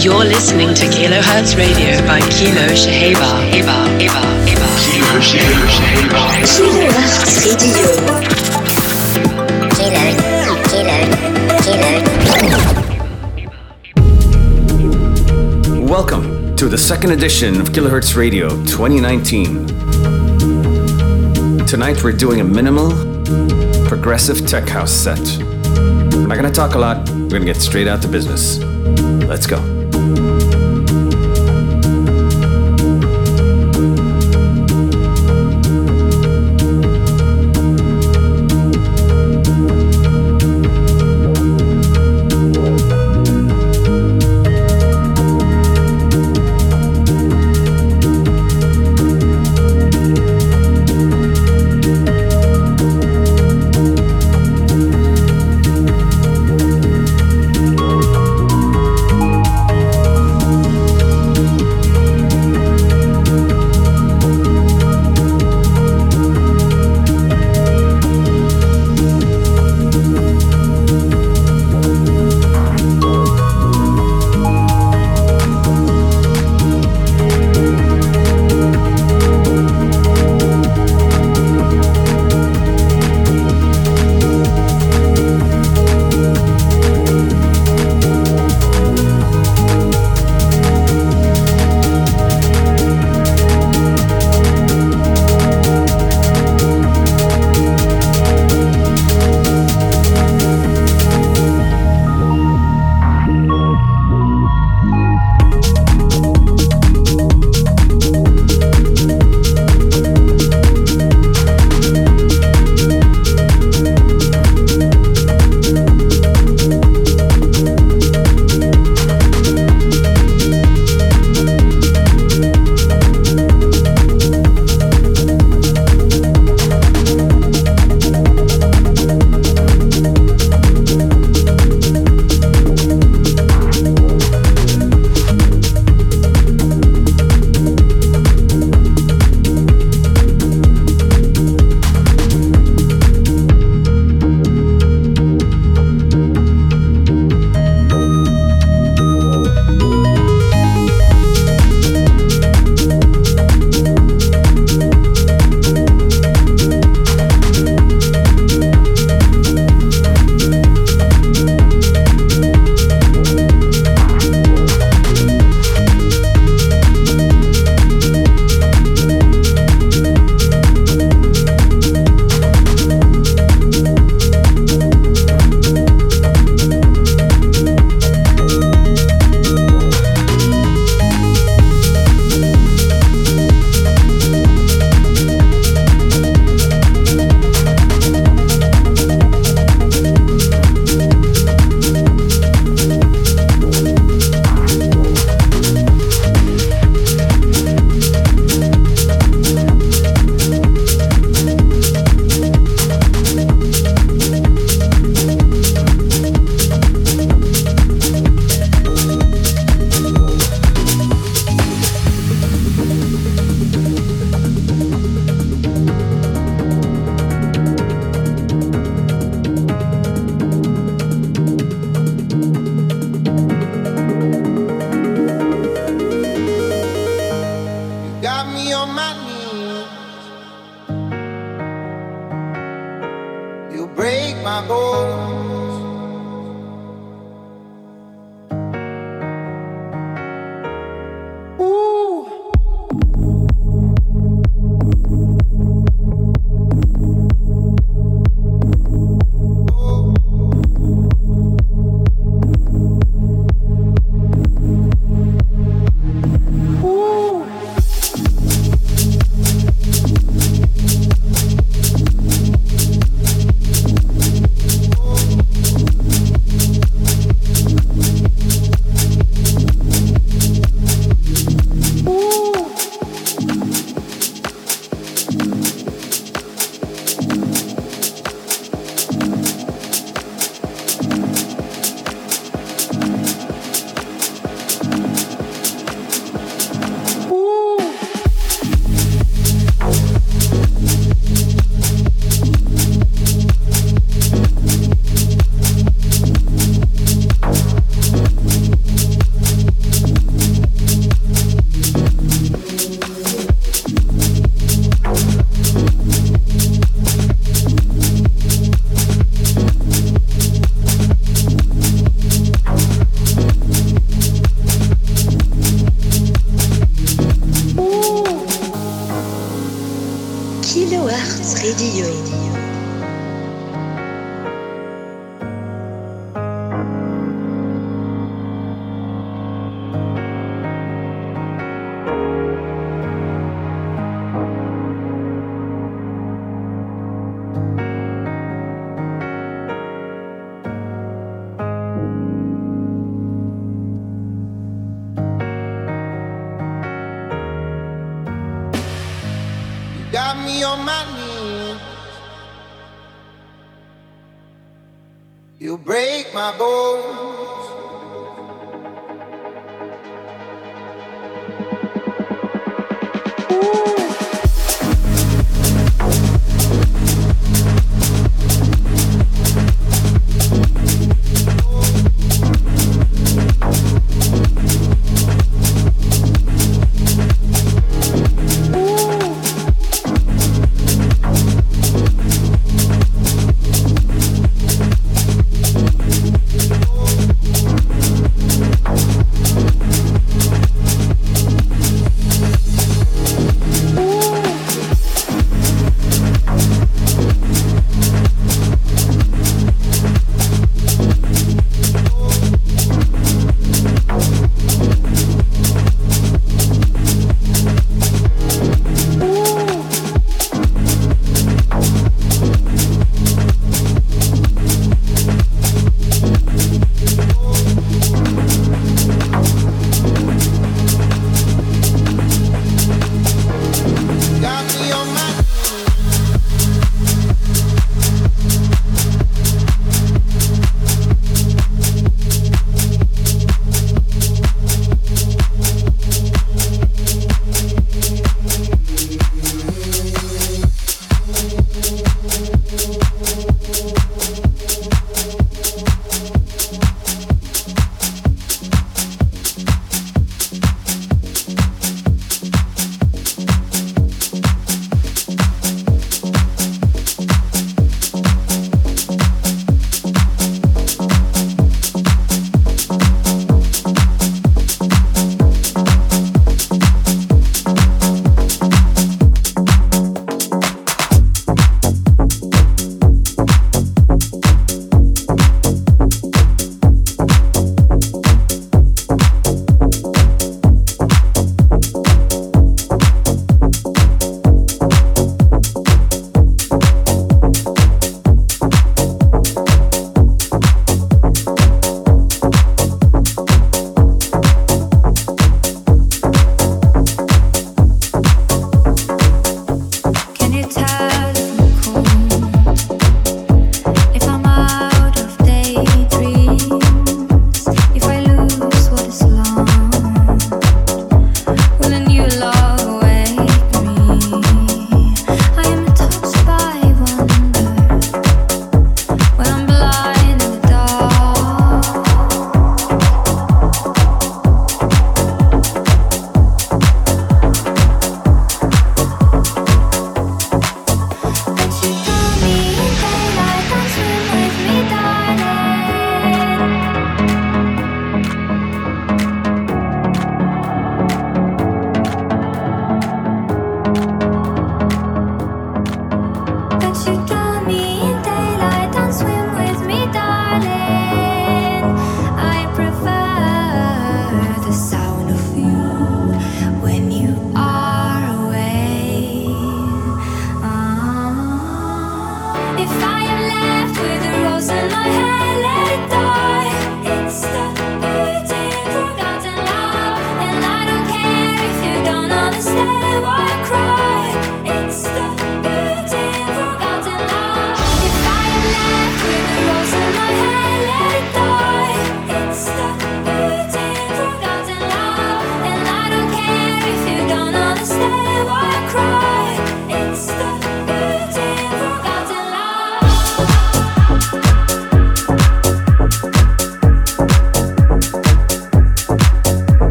You're listening to Kilohertz Radio by Kilo Shaheba. Eba, Eba, Eba. Kilo Shaheba. Kilohertz Radio. Kilo, Kilo, Kilo. Welcome to the second edition of Kilohertz Radio 2019. Tonight we're doing a minimal, progressive tech house set. We're not gonna talk a lot, we're gonna get straight out to business. Let's go. Take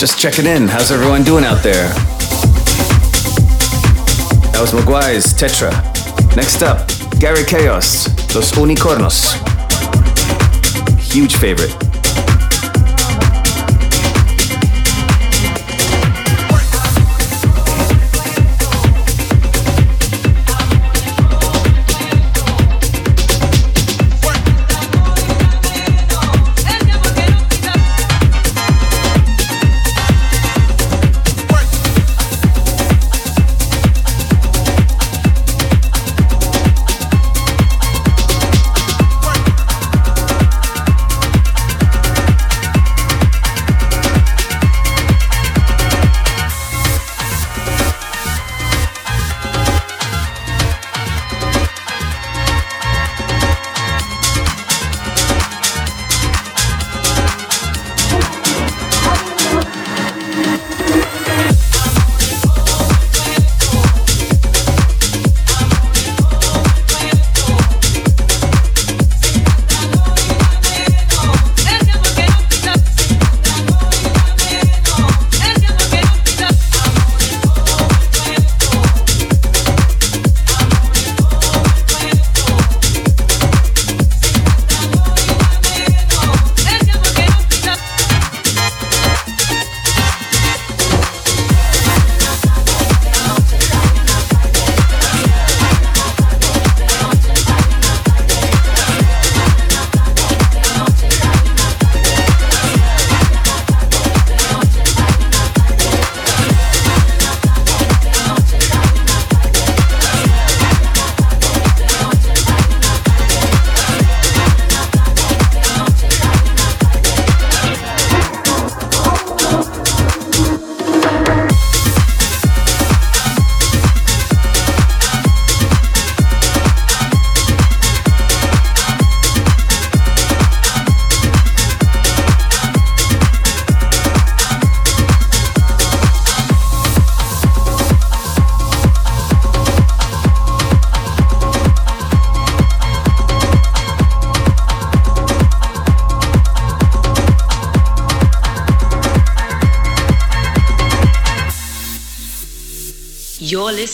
checking in. How's everyone doing out there? That was Maguire's Tetra. Next up, Gary Caos, Los Unicornos. Huge favorite.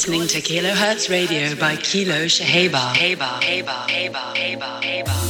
Listening to Kilohertz Radio by Kilo Shaheba. Heba, Heba, Heba, Heba, Heba,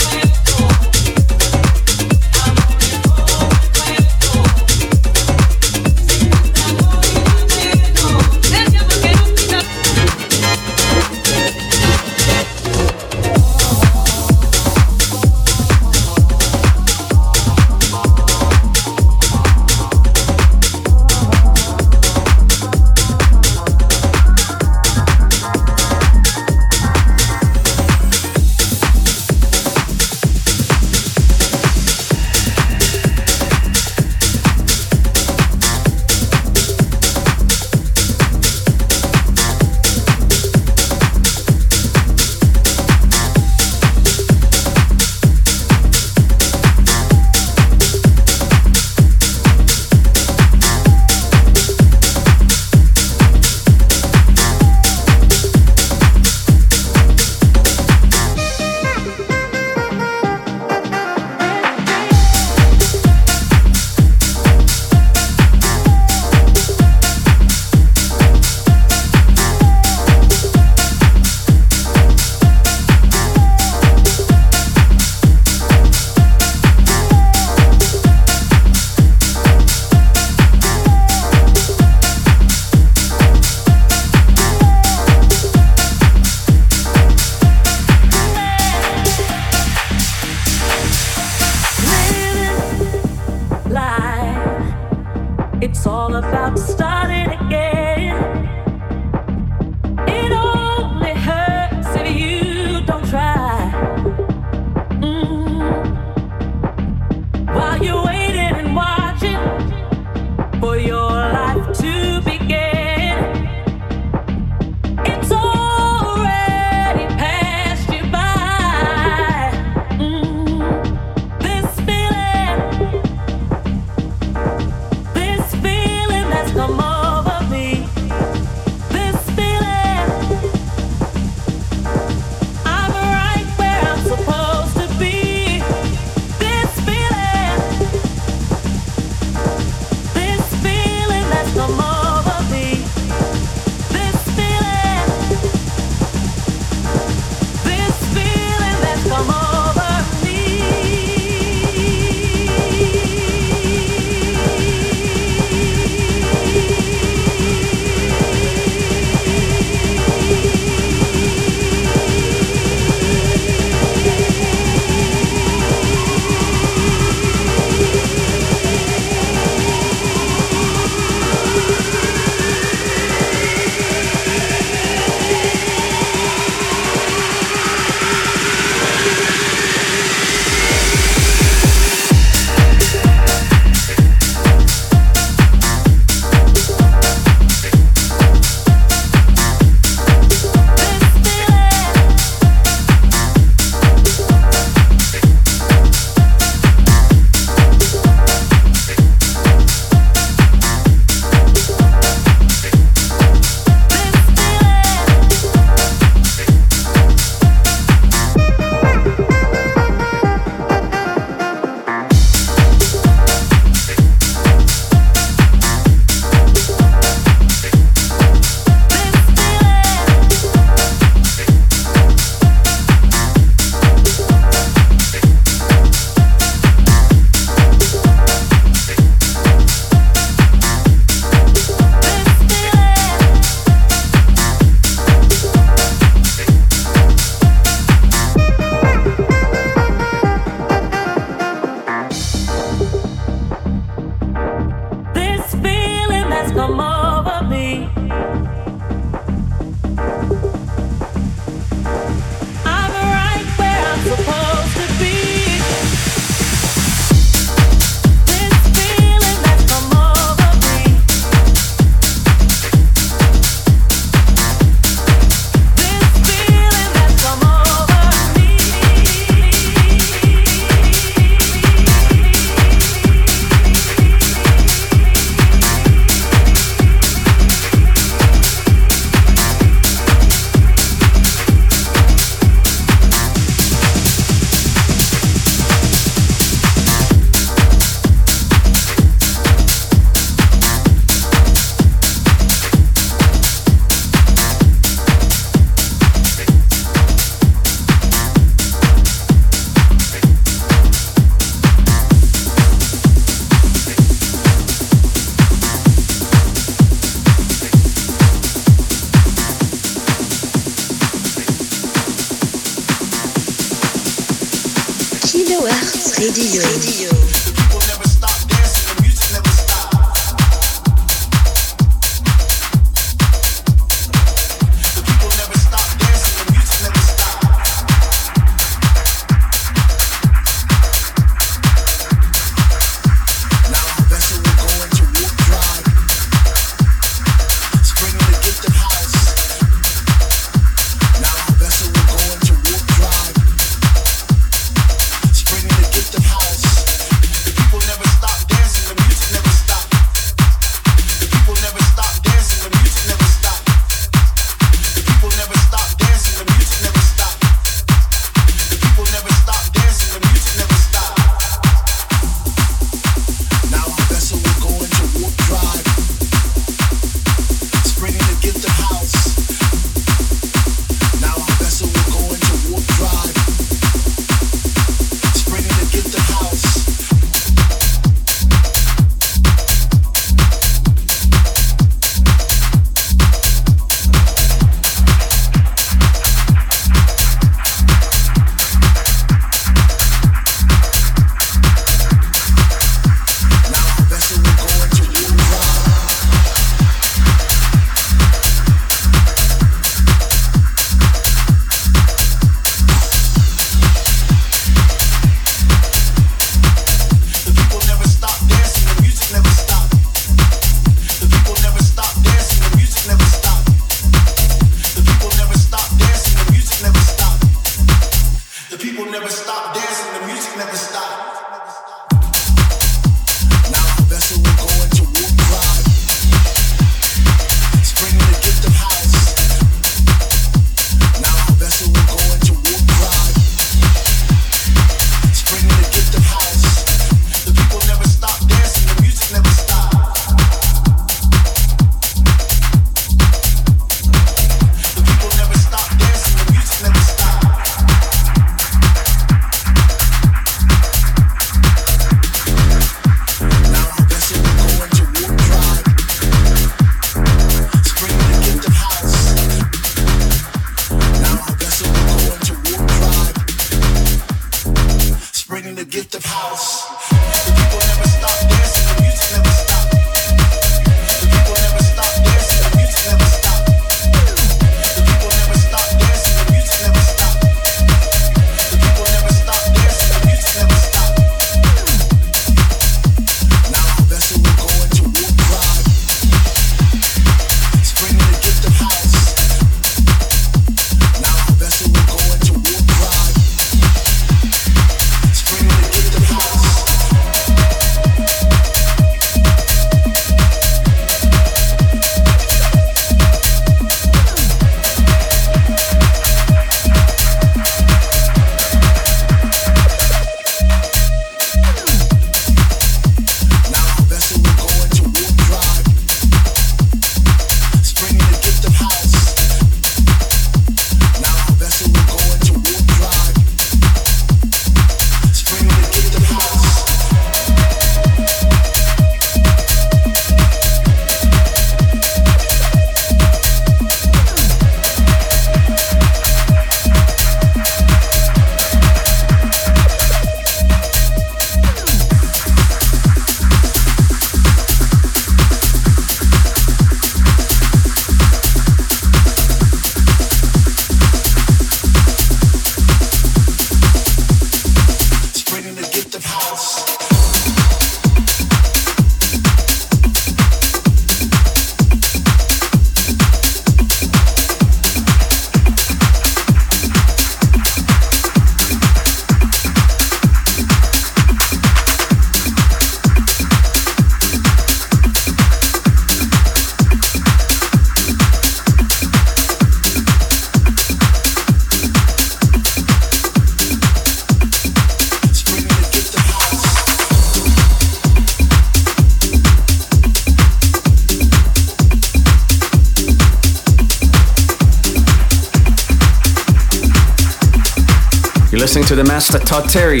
master Todd Terry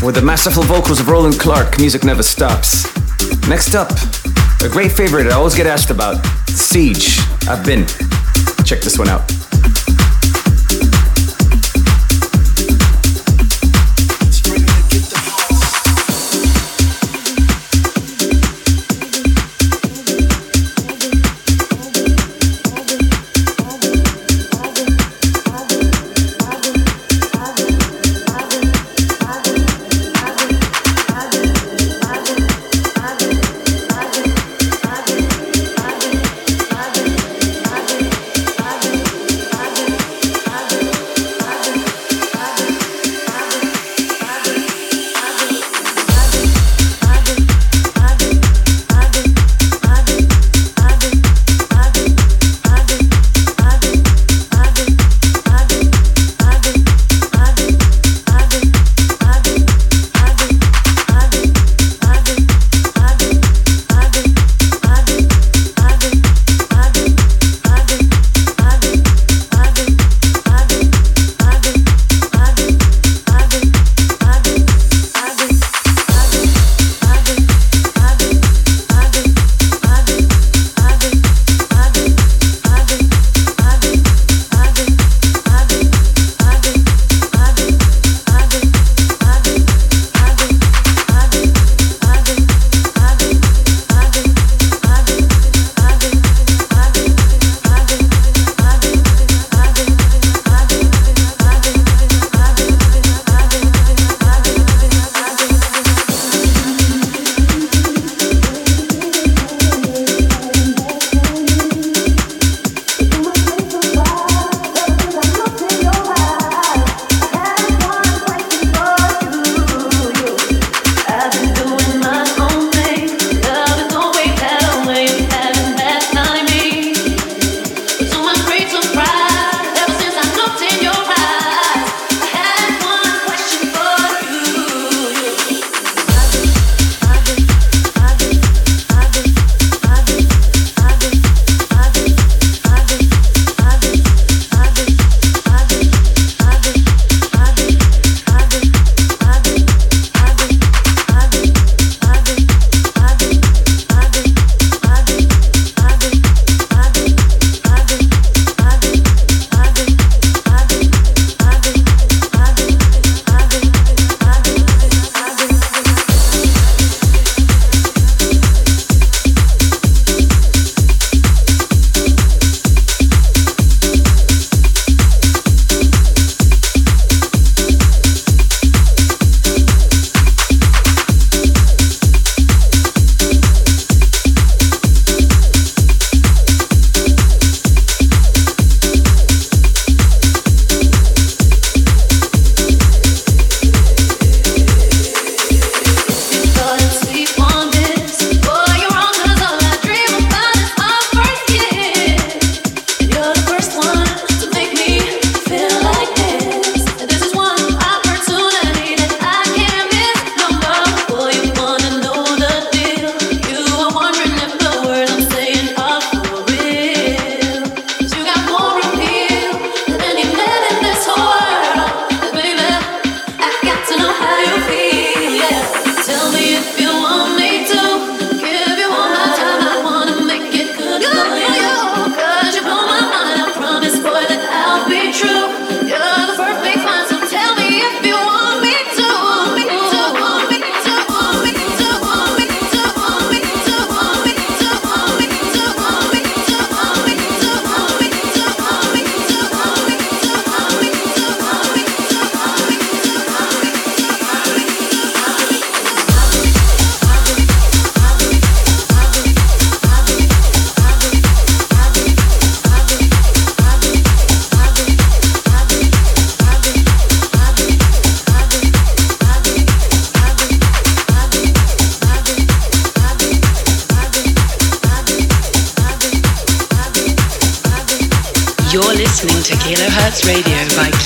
with the masterful vocals of Roland Clark. Music never stops. Next up, a great favorite I always get asked about Siege. I've been. Check this one out.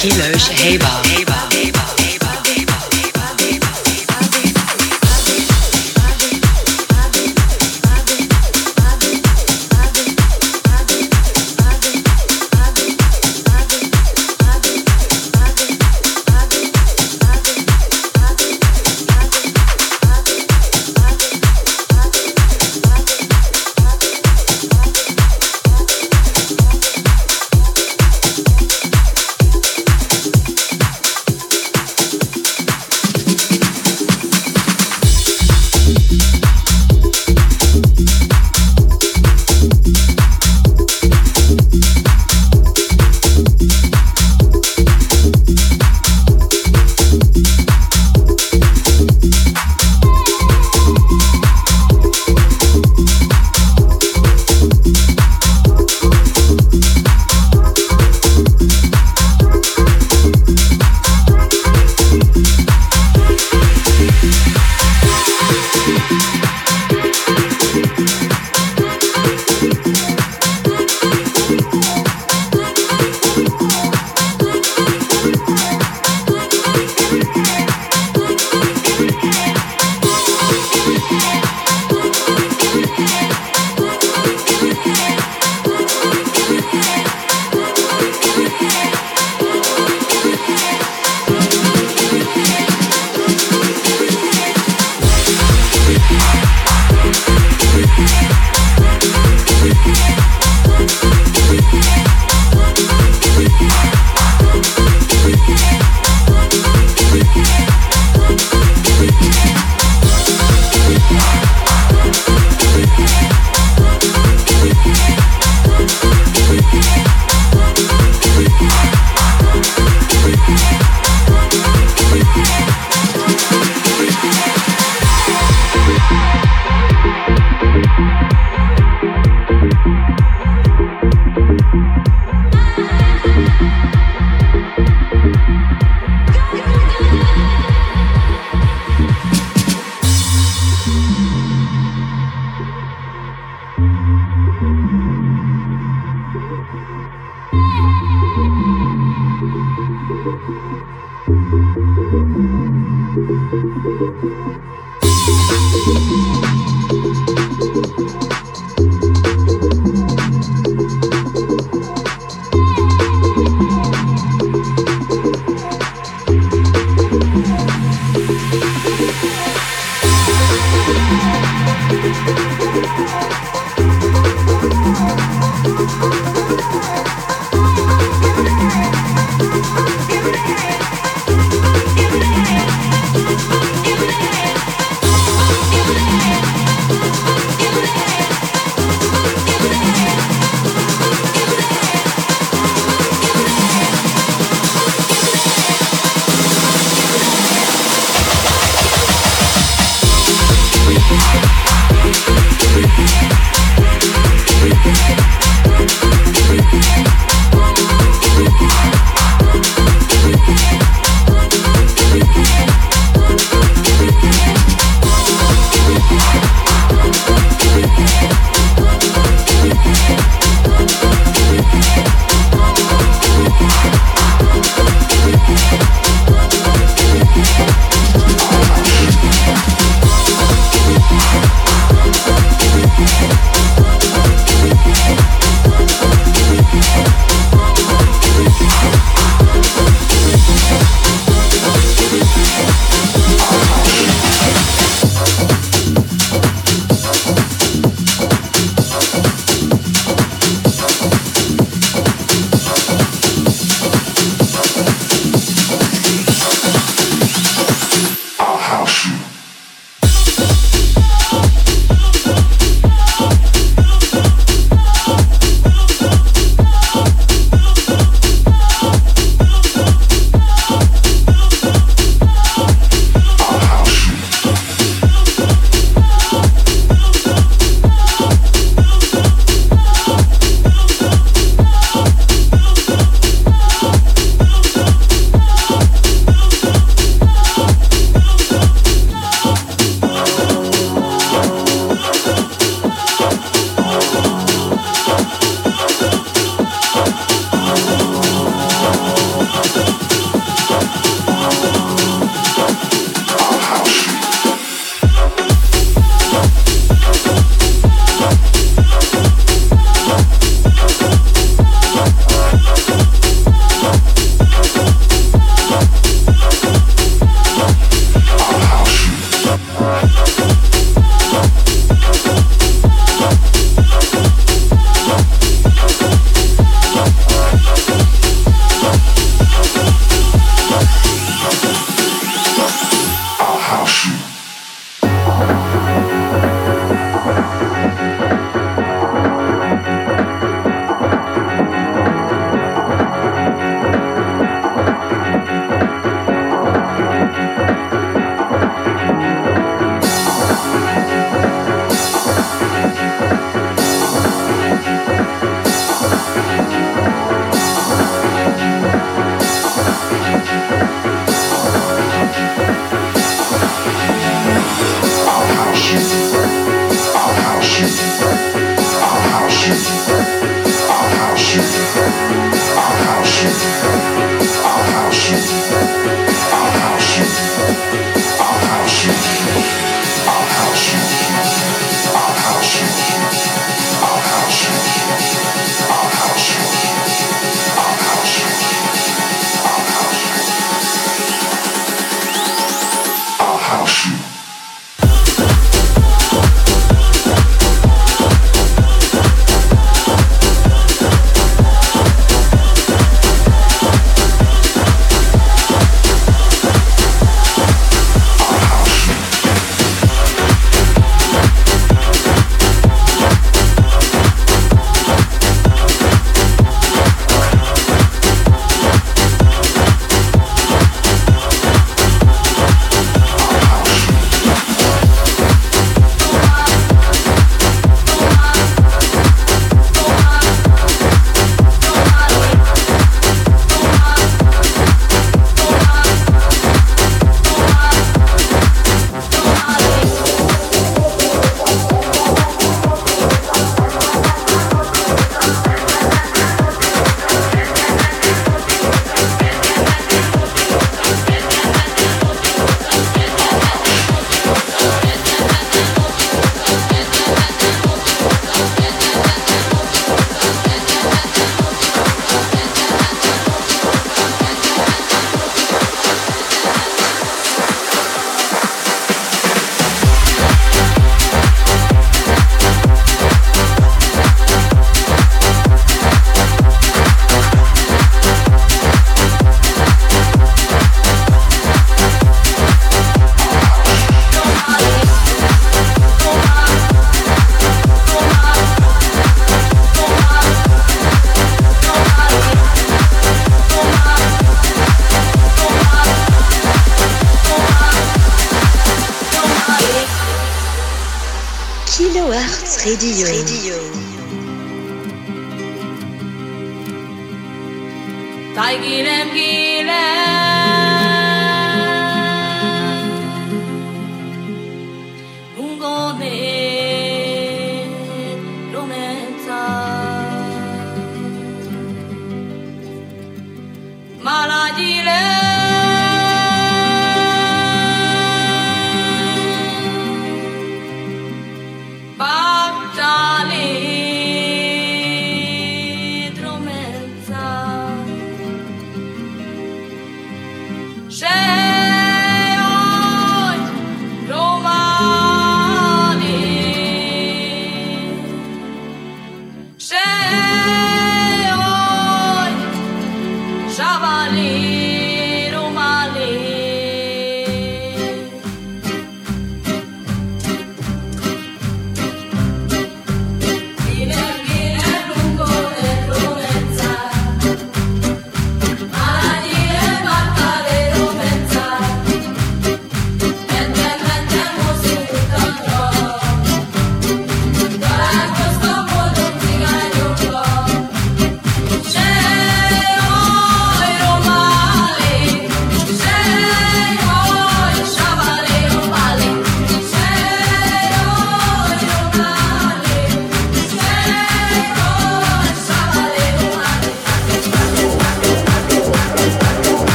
Radio by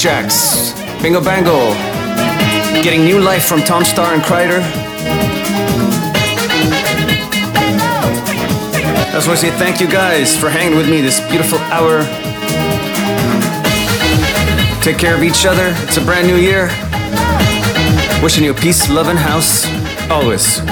Jaxx, Bingo Bango, getting new life from Tom Staar and Kryder. I just want to say thank you guys for hanging with me this beautiful hour. Take care of each other. It's a brand new year. Wishing you peace, love, and house always.